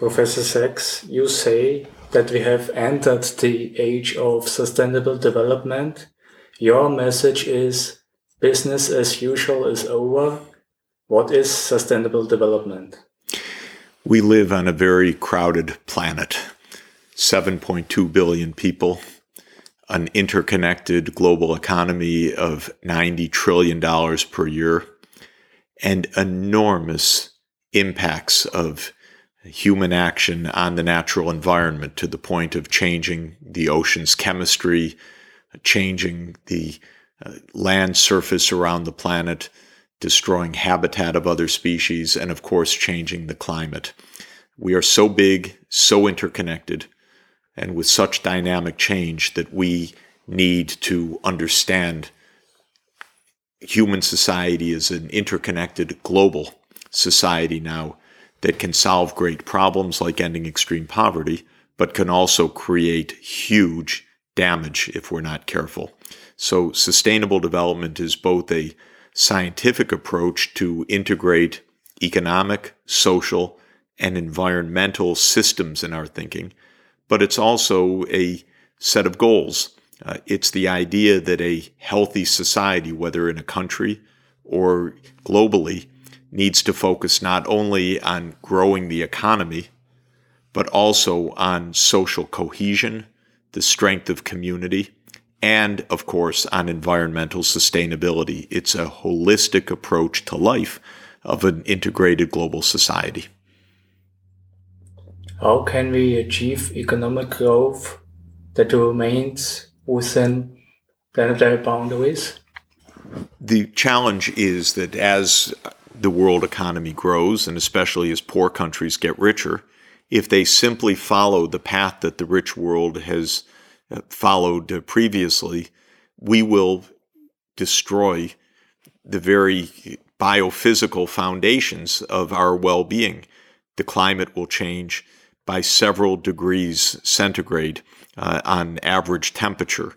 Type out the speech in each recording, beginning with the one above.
Professor Sachs, you say that we have entered the age of sustainable development. Your message is business as usual is over. What is sustainable development? We live on a very crowded planet 7.2 billion people, an interconnected global economy of $90 trillion per year, and enormous impacts of human action on the natural environment to the point of changing the ocean's chemistry, changing the uh, land surface around the planet, destroying habitat of other species, and of course, changing the climate. We are so big, so interconnected, and with such dynamic change that we need to understand human society as an interconnected global society now that can solve great problems like ending extreme poverty, but can also create huge damage if we're not careful. So, sustainable development is both a scientific approach to integrate economic, social, and environmental systems in our thinking, but it's also a set of goals. Uh, it's the idea that a healthy society, whether in a country or globally, needs to focus not only on growing the economy, but also on social cohesion, the strength of community, and of course on environmental sustainability. It's a holistic approach to life of an integrated global society. How can we achieve economic growth that remains within planetary boundaries? The challenge is that as the world economy grows, and especially as poor countries get richer, if they simply follow the path that the rich world has uh, followed uh, previously, we will destroy the very biophysical foundations of our well being. The climate will change by several degrees centigrade uh, on average temperature.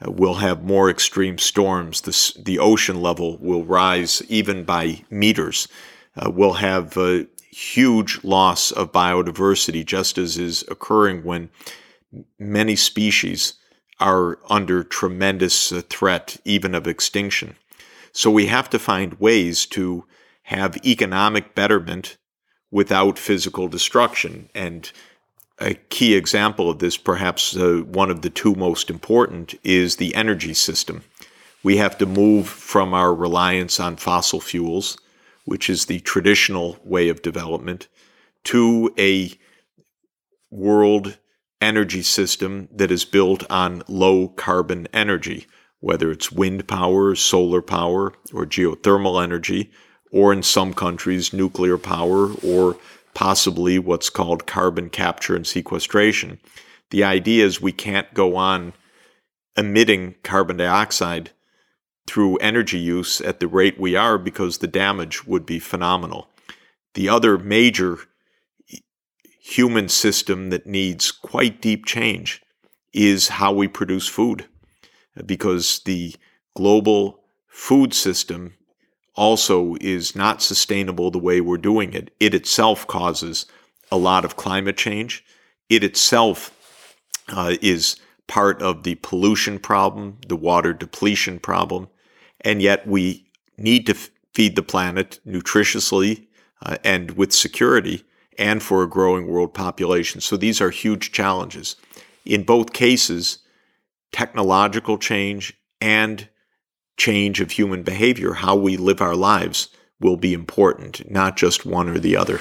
Uh, we'll have more extreme storms. The, the ocean level will rise even by meters. Uh, we'll have a huge loss of biodiversity, just as is occurring when many species are under tremendous uh, threat, even of extinction. So we have to find ways to have economic betterment without physical destruction. And a key example of this, perhaps uh, one of the two most important, is the energy system. We have to move from our reliance on fossil fuels, which is the traditional way of development, to a world energy system that is built on low carbon energy, whether it's wind power, solar power, or geothermal energy, or in some countries, nuclear power or possibly what's called carbon capture and sequestration. The idea is we can't go on emitting carbon dioxide through energy use at the rate we are because the damage would be phenomenal. The other major human system that needs quite deep change is how we produce food because the global food system also is not sustainable the way we're doing it. It itself causes a lot of climate change. It itself uh, is part of the pollution problem, the water depletion problem, and yet we need to f- feed the planet nutritiously uh, and with security and for a growing world population. So these are huge challenges. In both cases, technological change and change of human behavior, how we live our lives, will be important, not just one or the other.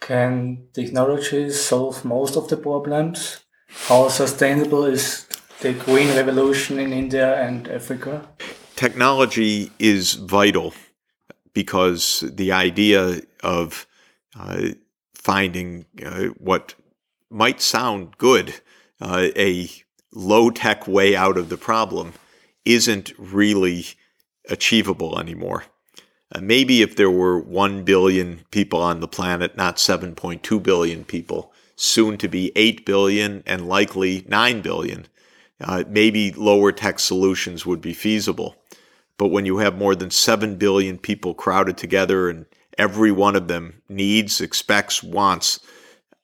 Can technology solve most of the problems? How sustainable is the green revolution in India and Africa? Technology is vital because the idea of uh, finding uh, what might sound good, uh, a low tech way out of the problem, isn't really achievable anymore. Uh, maybe if there were 1 billion people on the planet, not 7.2 billion people, soon to be 8 billion and likely 9 billion, uh, maybe lower tech solutions would be feasible. But when you have more than 7 billion people crowded together and every one of them needs, expects, wants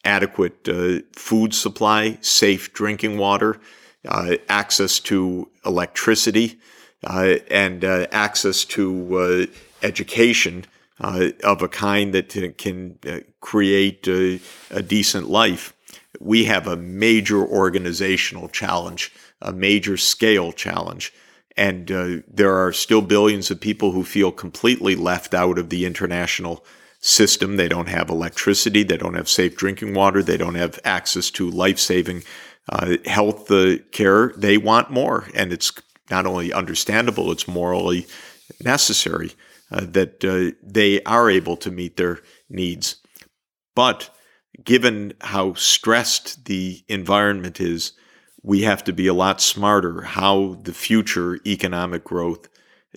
adequate uh, food supply, safe drinking water, access to electricity, uh, and uh, access to education of a kind that can create a, a decent life. We have a major organizational challenge, a major scale challenge. And uh, there are still billions of people who feel completely left out of the international system. They don't have electricity. They don't have safe drinking water. They don't have access to life saving uh, health uh, care. They want more. And it's not only understandable, it's morally necessary uh, that uh, they are able to meet their needs. But given how stressed the environment is, we have to be a lot smarter how the future economic growth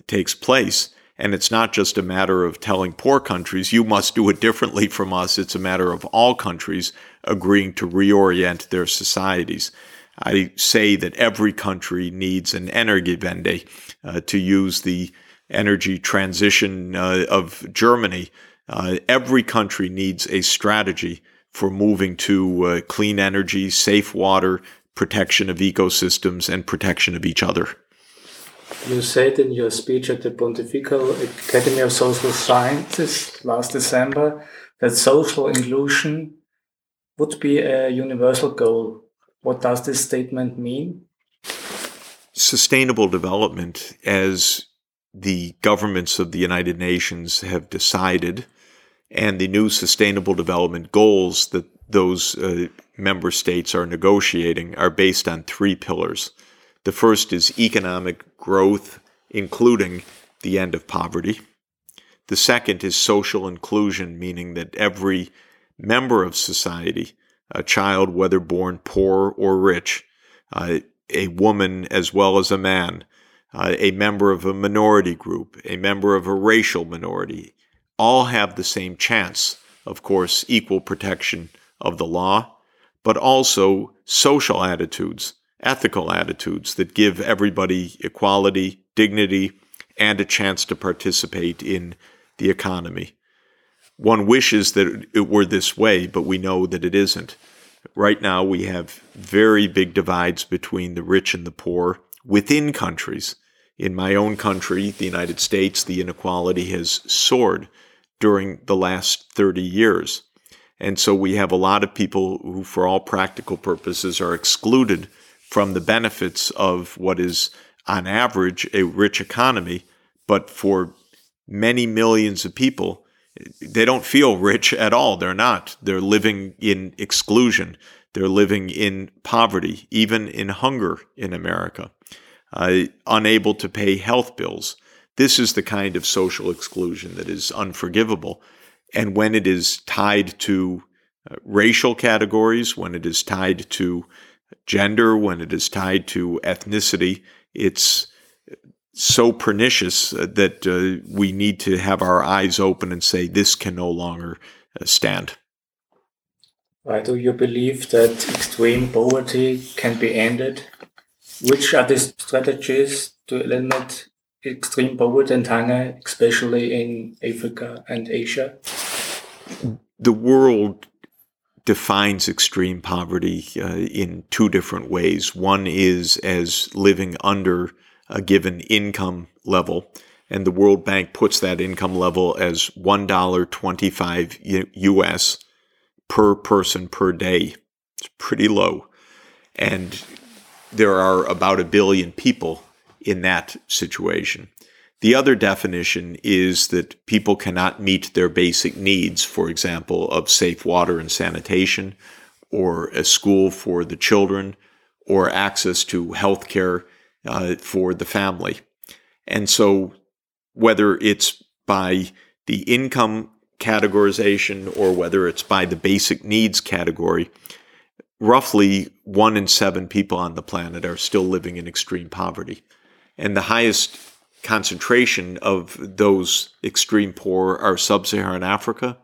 takes place. And it's not just a matter of telling poor countries, you must do it differently from us. It's a matter of all countries agreeing to reorient their societies. I say that every country needs an Energiewende, uh, to use the energy transition uh, of Germany. Uh, every country needs a strategy for moving to uh, clean energy, safe water, protection of ecosystems, and protection of each other. You said in your speech at the Pontifical Academy of Social Sciences last December that social inclusion would be a universal goal. What does this statement mean? Sustainable development, as the governments of the United Nations have decided, and the new sustainable development goals that those uh, member states are negotiating are based on three pillars. The first is economic growth, including the end of poverty. The second is social inclusion, meaning that every member of society, a child, whether born poor or rich, uh, a woman as well as a man, uh, a member of a minority group, a member of a racial minority, all have the same chance, of course, equal protection of the law, but also social attitudes, ethical attitudes that give everybody equality, dignity, and a chance to participate in the economy. One wishes that it were this way, but we know that it isn't. Right now, we have very big divides between the rich and the poor within countries. In my own country, the United States, the inequality has soared during the last 30 years. And so we have a lot of people who, for all practical purposes, are excluded from the benefits of what is, on average, a rich economy. But for many millions of people, they don't feel rich at all. They're not. They're living in exclusion. They're living in poverty, even in hunger in America uh, unable to pay health bills. This is the kind of social exclusion that is unforgivable. And when it is tied to uh, racial categories, when it is tied to gender, when it is tied to ethnicity, it's so pernicious that uh, we need to have our eyes open and say this can no longer uh, stand. Why do you believe that extreme poverty can be ended which are the strategies to eliminate extreme poverty and hunger, especially in Africa and Asia? The world defines extreme poverty uh, in two different ways. One is as living under a given income level, and the World Bank puts that income level as $1.25 US per person per day. It's pretty low. And there are about a billion people in that situation. The other definition is that people cannot meet their basic needs, for example, of safe water and sanitation, or a school for the children, or access to health care uh, for the family. And so, whether it's by the income categorization or whether it's by the basic needs category, roughly one in seven people on the planet are still living in extreme poverty. And the highest concentration of those extreme poor are sub Saharan Africa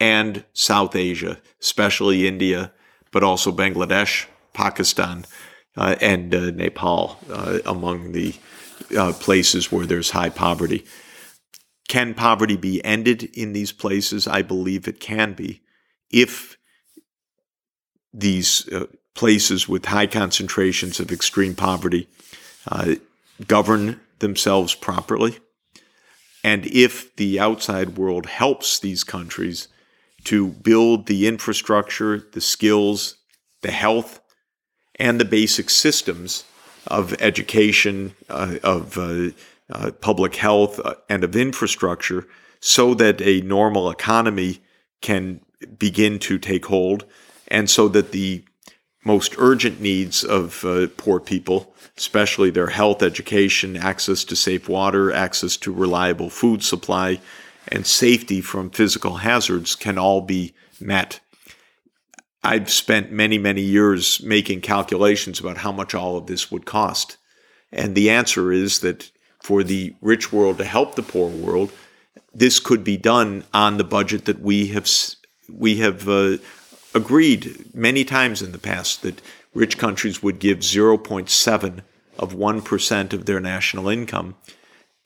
and South Asia, especially India, but also Bangladesh, Pakistan, uh, and uh, Nepal uh, among the uh, places where there's high poverty. Can poverty be ended in these places? I believe it can be if these uh, places with high concentrations of extreme poverty uh, govern themselves properly. And if the outside world helps these countries to build the infrastructure, the skills, the health, and the basic systems of education, uh, of uh, uh, public health, uh, and of infrastructure so that a normal economy can begin to take hold and so that the most urgent needs of uh, poor people, especially their health, education, access to safe water, access to reliable food supply, and safety from physical hazards, can all be met. I've spent many, many years making calculations about how much all of this would cost. And the answer is that for the rich world to help the poor world, this could be done on the budget that we have we have uh, agreed many times in the past that rich countries would give 0.7 of 1% of their national income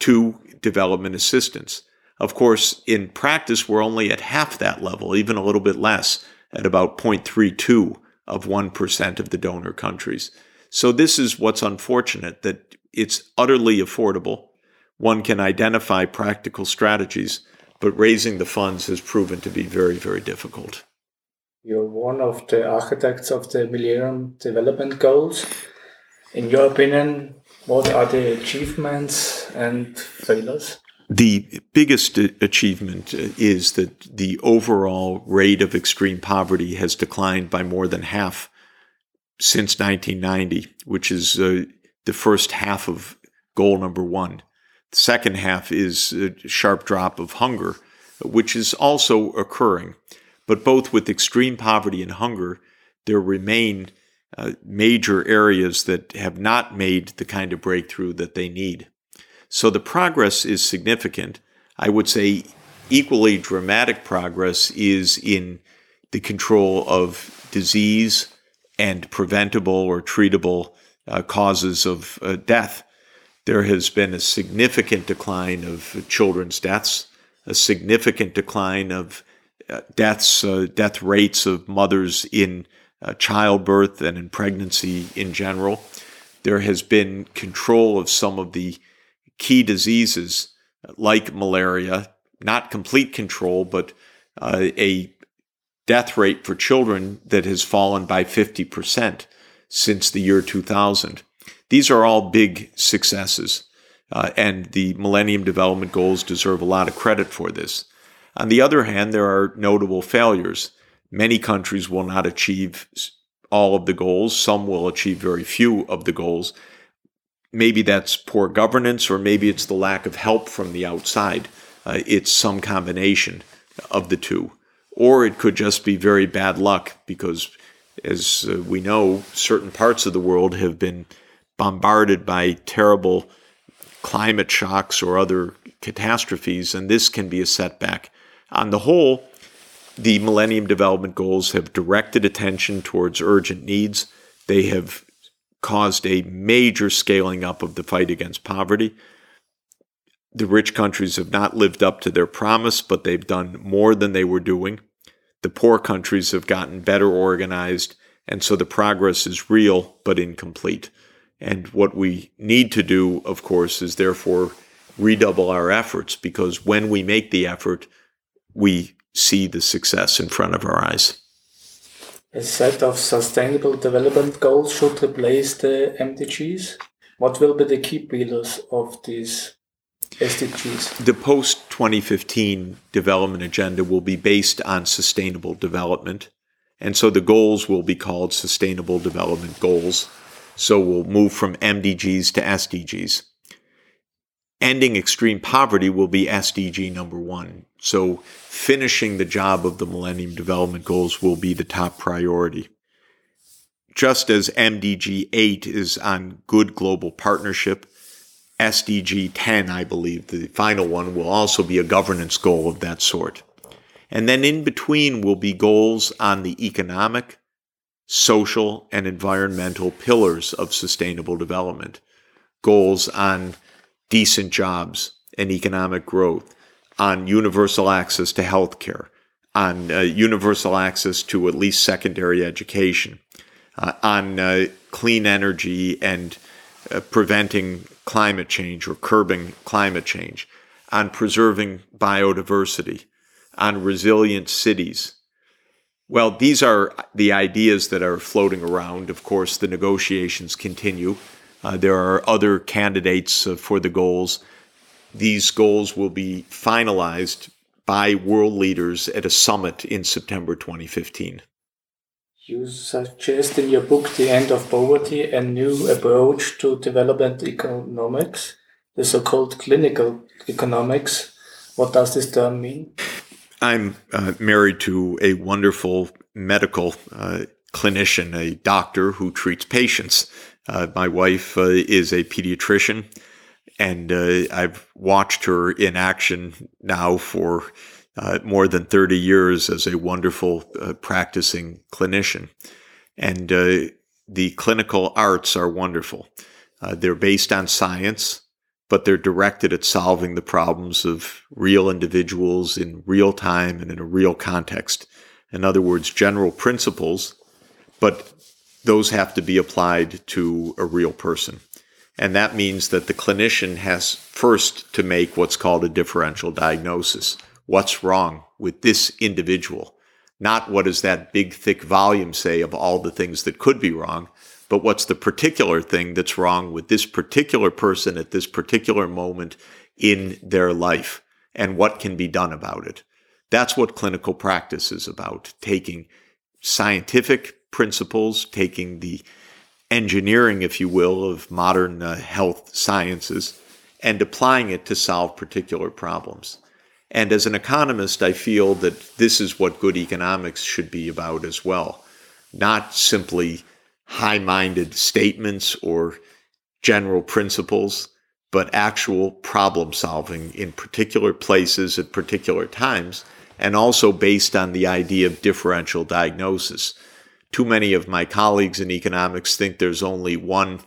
to development assistance. Of course, in practice, we're only at half that level, even a little bit less, at about 0.32 of 1% of the donor countries. So, this is what's unfortunate that it's utterly affordable. One can identify practical strategies, but raising the funds has proven to be very, very difficult. You're one of the architects of the Millennium Development Goals. In your opinion, what are the achievements and failures? The biggest achievement is that the overall rate of extreme poverty has declined by more than half since 1990, which is uh, the first half of goal number one. The second half is a sharp drop of hunger, which is also occurring. But both with extreme poverty and hunger, there remain uh, major areas that have not made the kind of breakthrough that they need. So the progress is significant. I would say equally dramatic progress is in the control of disease and preventable or treatable uh, causes of uh, death. There has been a significant decline of children's deaths, a significant decline of deaths, uh, death rates of mothers in uh, childbirth and in pregnancy in general. There has been control of some of the key diseases like malaria, not complete control, but uh, a death rate for children that has fallen by 50% since the year 2000. These are all big successes, uh, and the Millennium Development Goals deserve a lot of credit for this. On the other hand, there are notable failures. Many countries will not achieve all of the goals, some will achieve very few of the goals. Maybe that's poor governance, or maybe it's the lack of help from the outside. Uh, it's some combination of the two. Or it could just be very bad luck because, as uh, we know, certain parts of the world have been bombarded by terrible climate shocks or other catastrophes, and this can be a setback. On the whole, the Millennium Development Goals have directed attention towards urgent needs. They have caused a major scaling up of the fight against poverty. The rich countries have not lived up to their promise, but they've done more than they were doing. The poor countries have gotten better organized, and so the progress is real but incomplete. And what we need to do, of course, is therefore redouble our efforts because when we make the effort, we see the success in front of our eyes. A set of sustainable development goals should replace the MDGs. What will be the key pillars of these SDGs? The post 2015 development agenda will be based on sustainable development. And so the goals will be called Sustainable Development Goals. So we'll move from MDGs to SDGs ending extreme poverty will be SDG number one. So finishing the job of the Millennium Development Goals will be the top priority. Just as MDG 8 is on good global partnership, SDG 10, I believe, the final one, will also be a governance goal of that sort. And then in between will be goals on the economic, social, and environmental pillars of sustainable development, goals on decent jobs and economic growth, on universal access to health care, on uh, universal access to at least secondary education, uh, on uh, clean energy and uh, preventing climate change or curbing climate change, on preserving biodiversity, on resilient cities. Well, these are the ideas that are floating around. Of course, the negotiations continue. Uh, there are other candidates uh, for the goals. These goals will be finalized by world leaders at a summit in September 2015. You suggest in your book The End of Poverty a new approach to development economics, the so called clinical economics. What does this term mean? I'm uh, married to a wonderful medical uh, clinician, a doctor who treats patients. Uh, my wife uh, is a pediatrician and uh, I've watched her in action now for more than 30 years as a wonderful practicing clinician. And the clinical arts are wonderful. They're based on science, but they're directed at solving the problems of real individuals in real time and in a real context. In other words, general principles, but those have to be applied to a real person. And that means that the clinician has first to make what's called a differential diagnosis. What's wrong with this individual? Not what does that big, thick volume say of all the things that could be wrong, but what's the particular thing that's wrong with this particular person at this particular moment in their life and what can be done about it. That's what clinical practice is about taking scientific principles, taking the engineering, if you will, of modern uh, health sciences and applying it to solve particular problems. And as an economist, I feel that this is what good economics should be about as well. Not simply high minded statements or general principles, but actual problem solving in particular places at particular times, and also based on the idea of differential diagnosis too many of my colleagues in economics think there's only one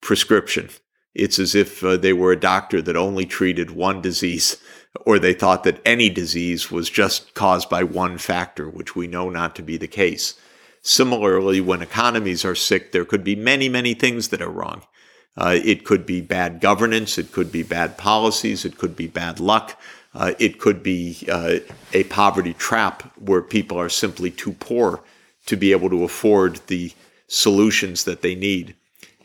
prescription. It's as if uh, they were a doctor that only treated one disease, or they thought that any disease was just caused by one factor, which we know not to be the case. Similarly, when economies are sick, there could be many, many things that are wrong. Uh, it could be bad governance, it could be bad policies, it could be bad luck, uh, it could be uh, a poverty trap where people are simply too poor to be able to afford the solutions that they need.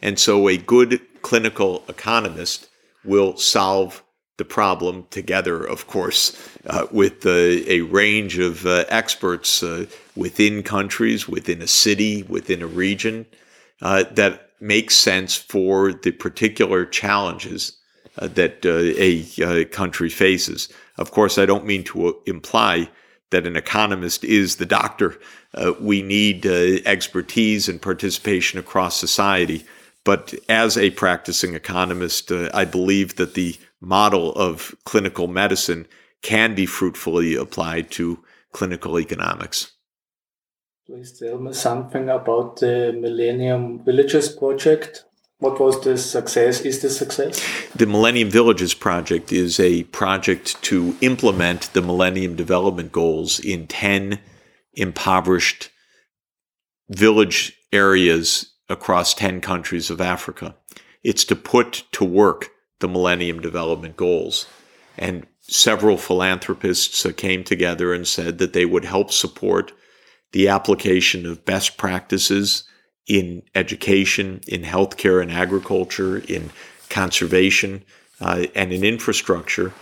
And so a good clinical economist will solve the problem together, of course, uh, with uh, a range of uh, experts uh, within countries, within a city, within a region uh, that makes sense for the particular challenges uh, that a country faces. Of course, I don't mean to imply that an economist is the doctor. Uh, we need uh, expertise and participation across society. But as a practicing economist, uh, I believe that the model of clinical medicine can be fruitfully applied to clinical economics. Please tell me something about the Millennium Villages project. What was the success? Is the success? The Millennium Villages Project is a project to implement the Millennium Development Goals in 10 impoverished village areas across 10 countries of Africa. It's to put to work the Millennium Development Goals. And several philanthropists came together and said that they would help support the application of best practices in education, in healthcare and agriculture, in conservation, uh, and in infrastructure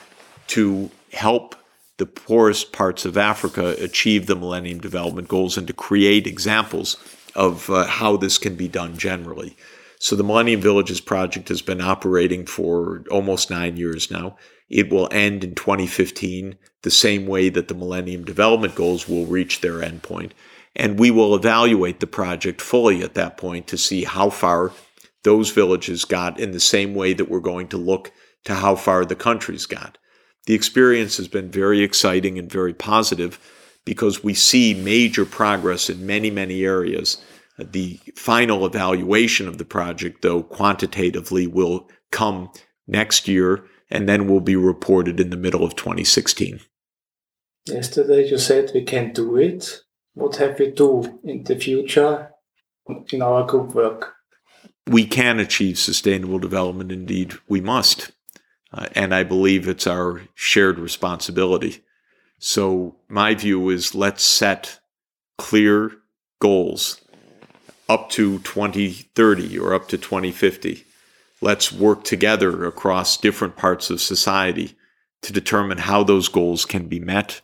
to help the poorest parts of Africa achieve the Millennium Development Goals and to create examples of uh, how this can be done generally. So the Millennium Villages project has been operating for almost nine years now. It will end in 2015, the same way that the Millennium Development Goals will reach their endpoint. And we will evaluate the project fully at that point to see how far those villages got in the same way that we're going to look to how far the countries got. The experience has been very exciting and very positive because we see major progress in many, many areas. Uh, the final evaluation of the project, though quantitatively, will come next year and then will be reported in the middle of 2016. Yesterday you said we can do it. What have we to do in the future in our group work? We can achieve sustainable development. Indeed, we must. Uh, and I believe it's our shared responsibility. So my view is let's set clear goals up to 2030 or up to 2050. Let's work together across different parts of society to determine how those goals can be met.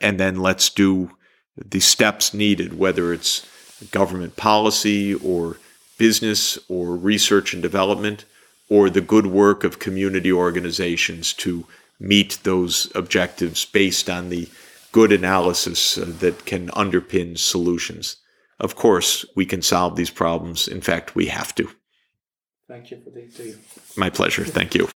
And then let's do the steps needed, whether it's government policy or business or research and development or the good work of community organizations to meet those objectives based on the good analysis uh, that can underpin solutions. Of course, we can solve these problems. In fact, we have to. Thank you for the interview. My pleasure. Thank you.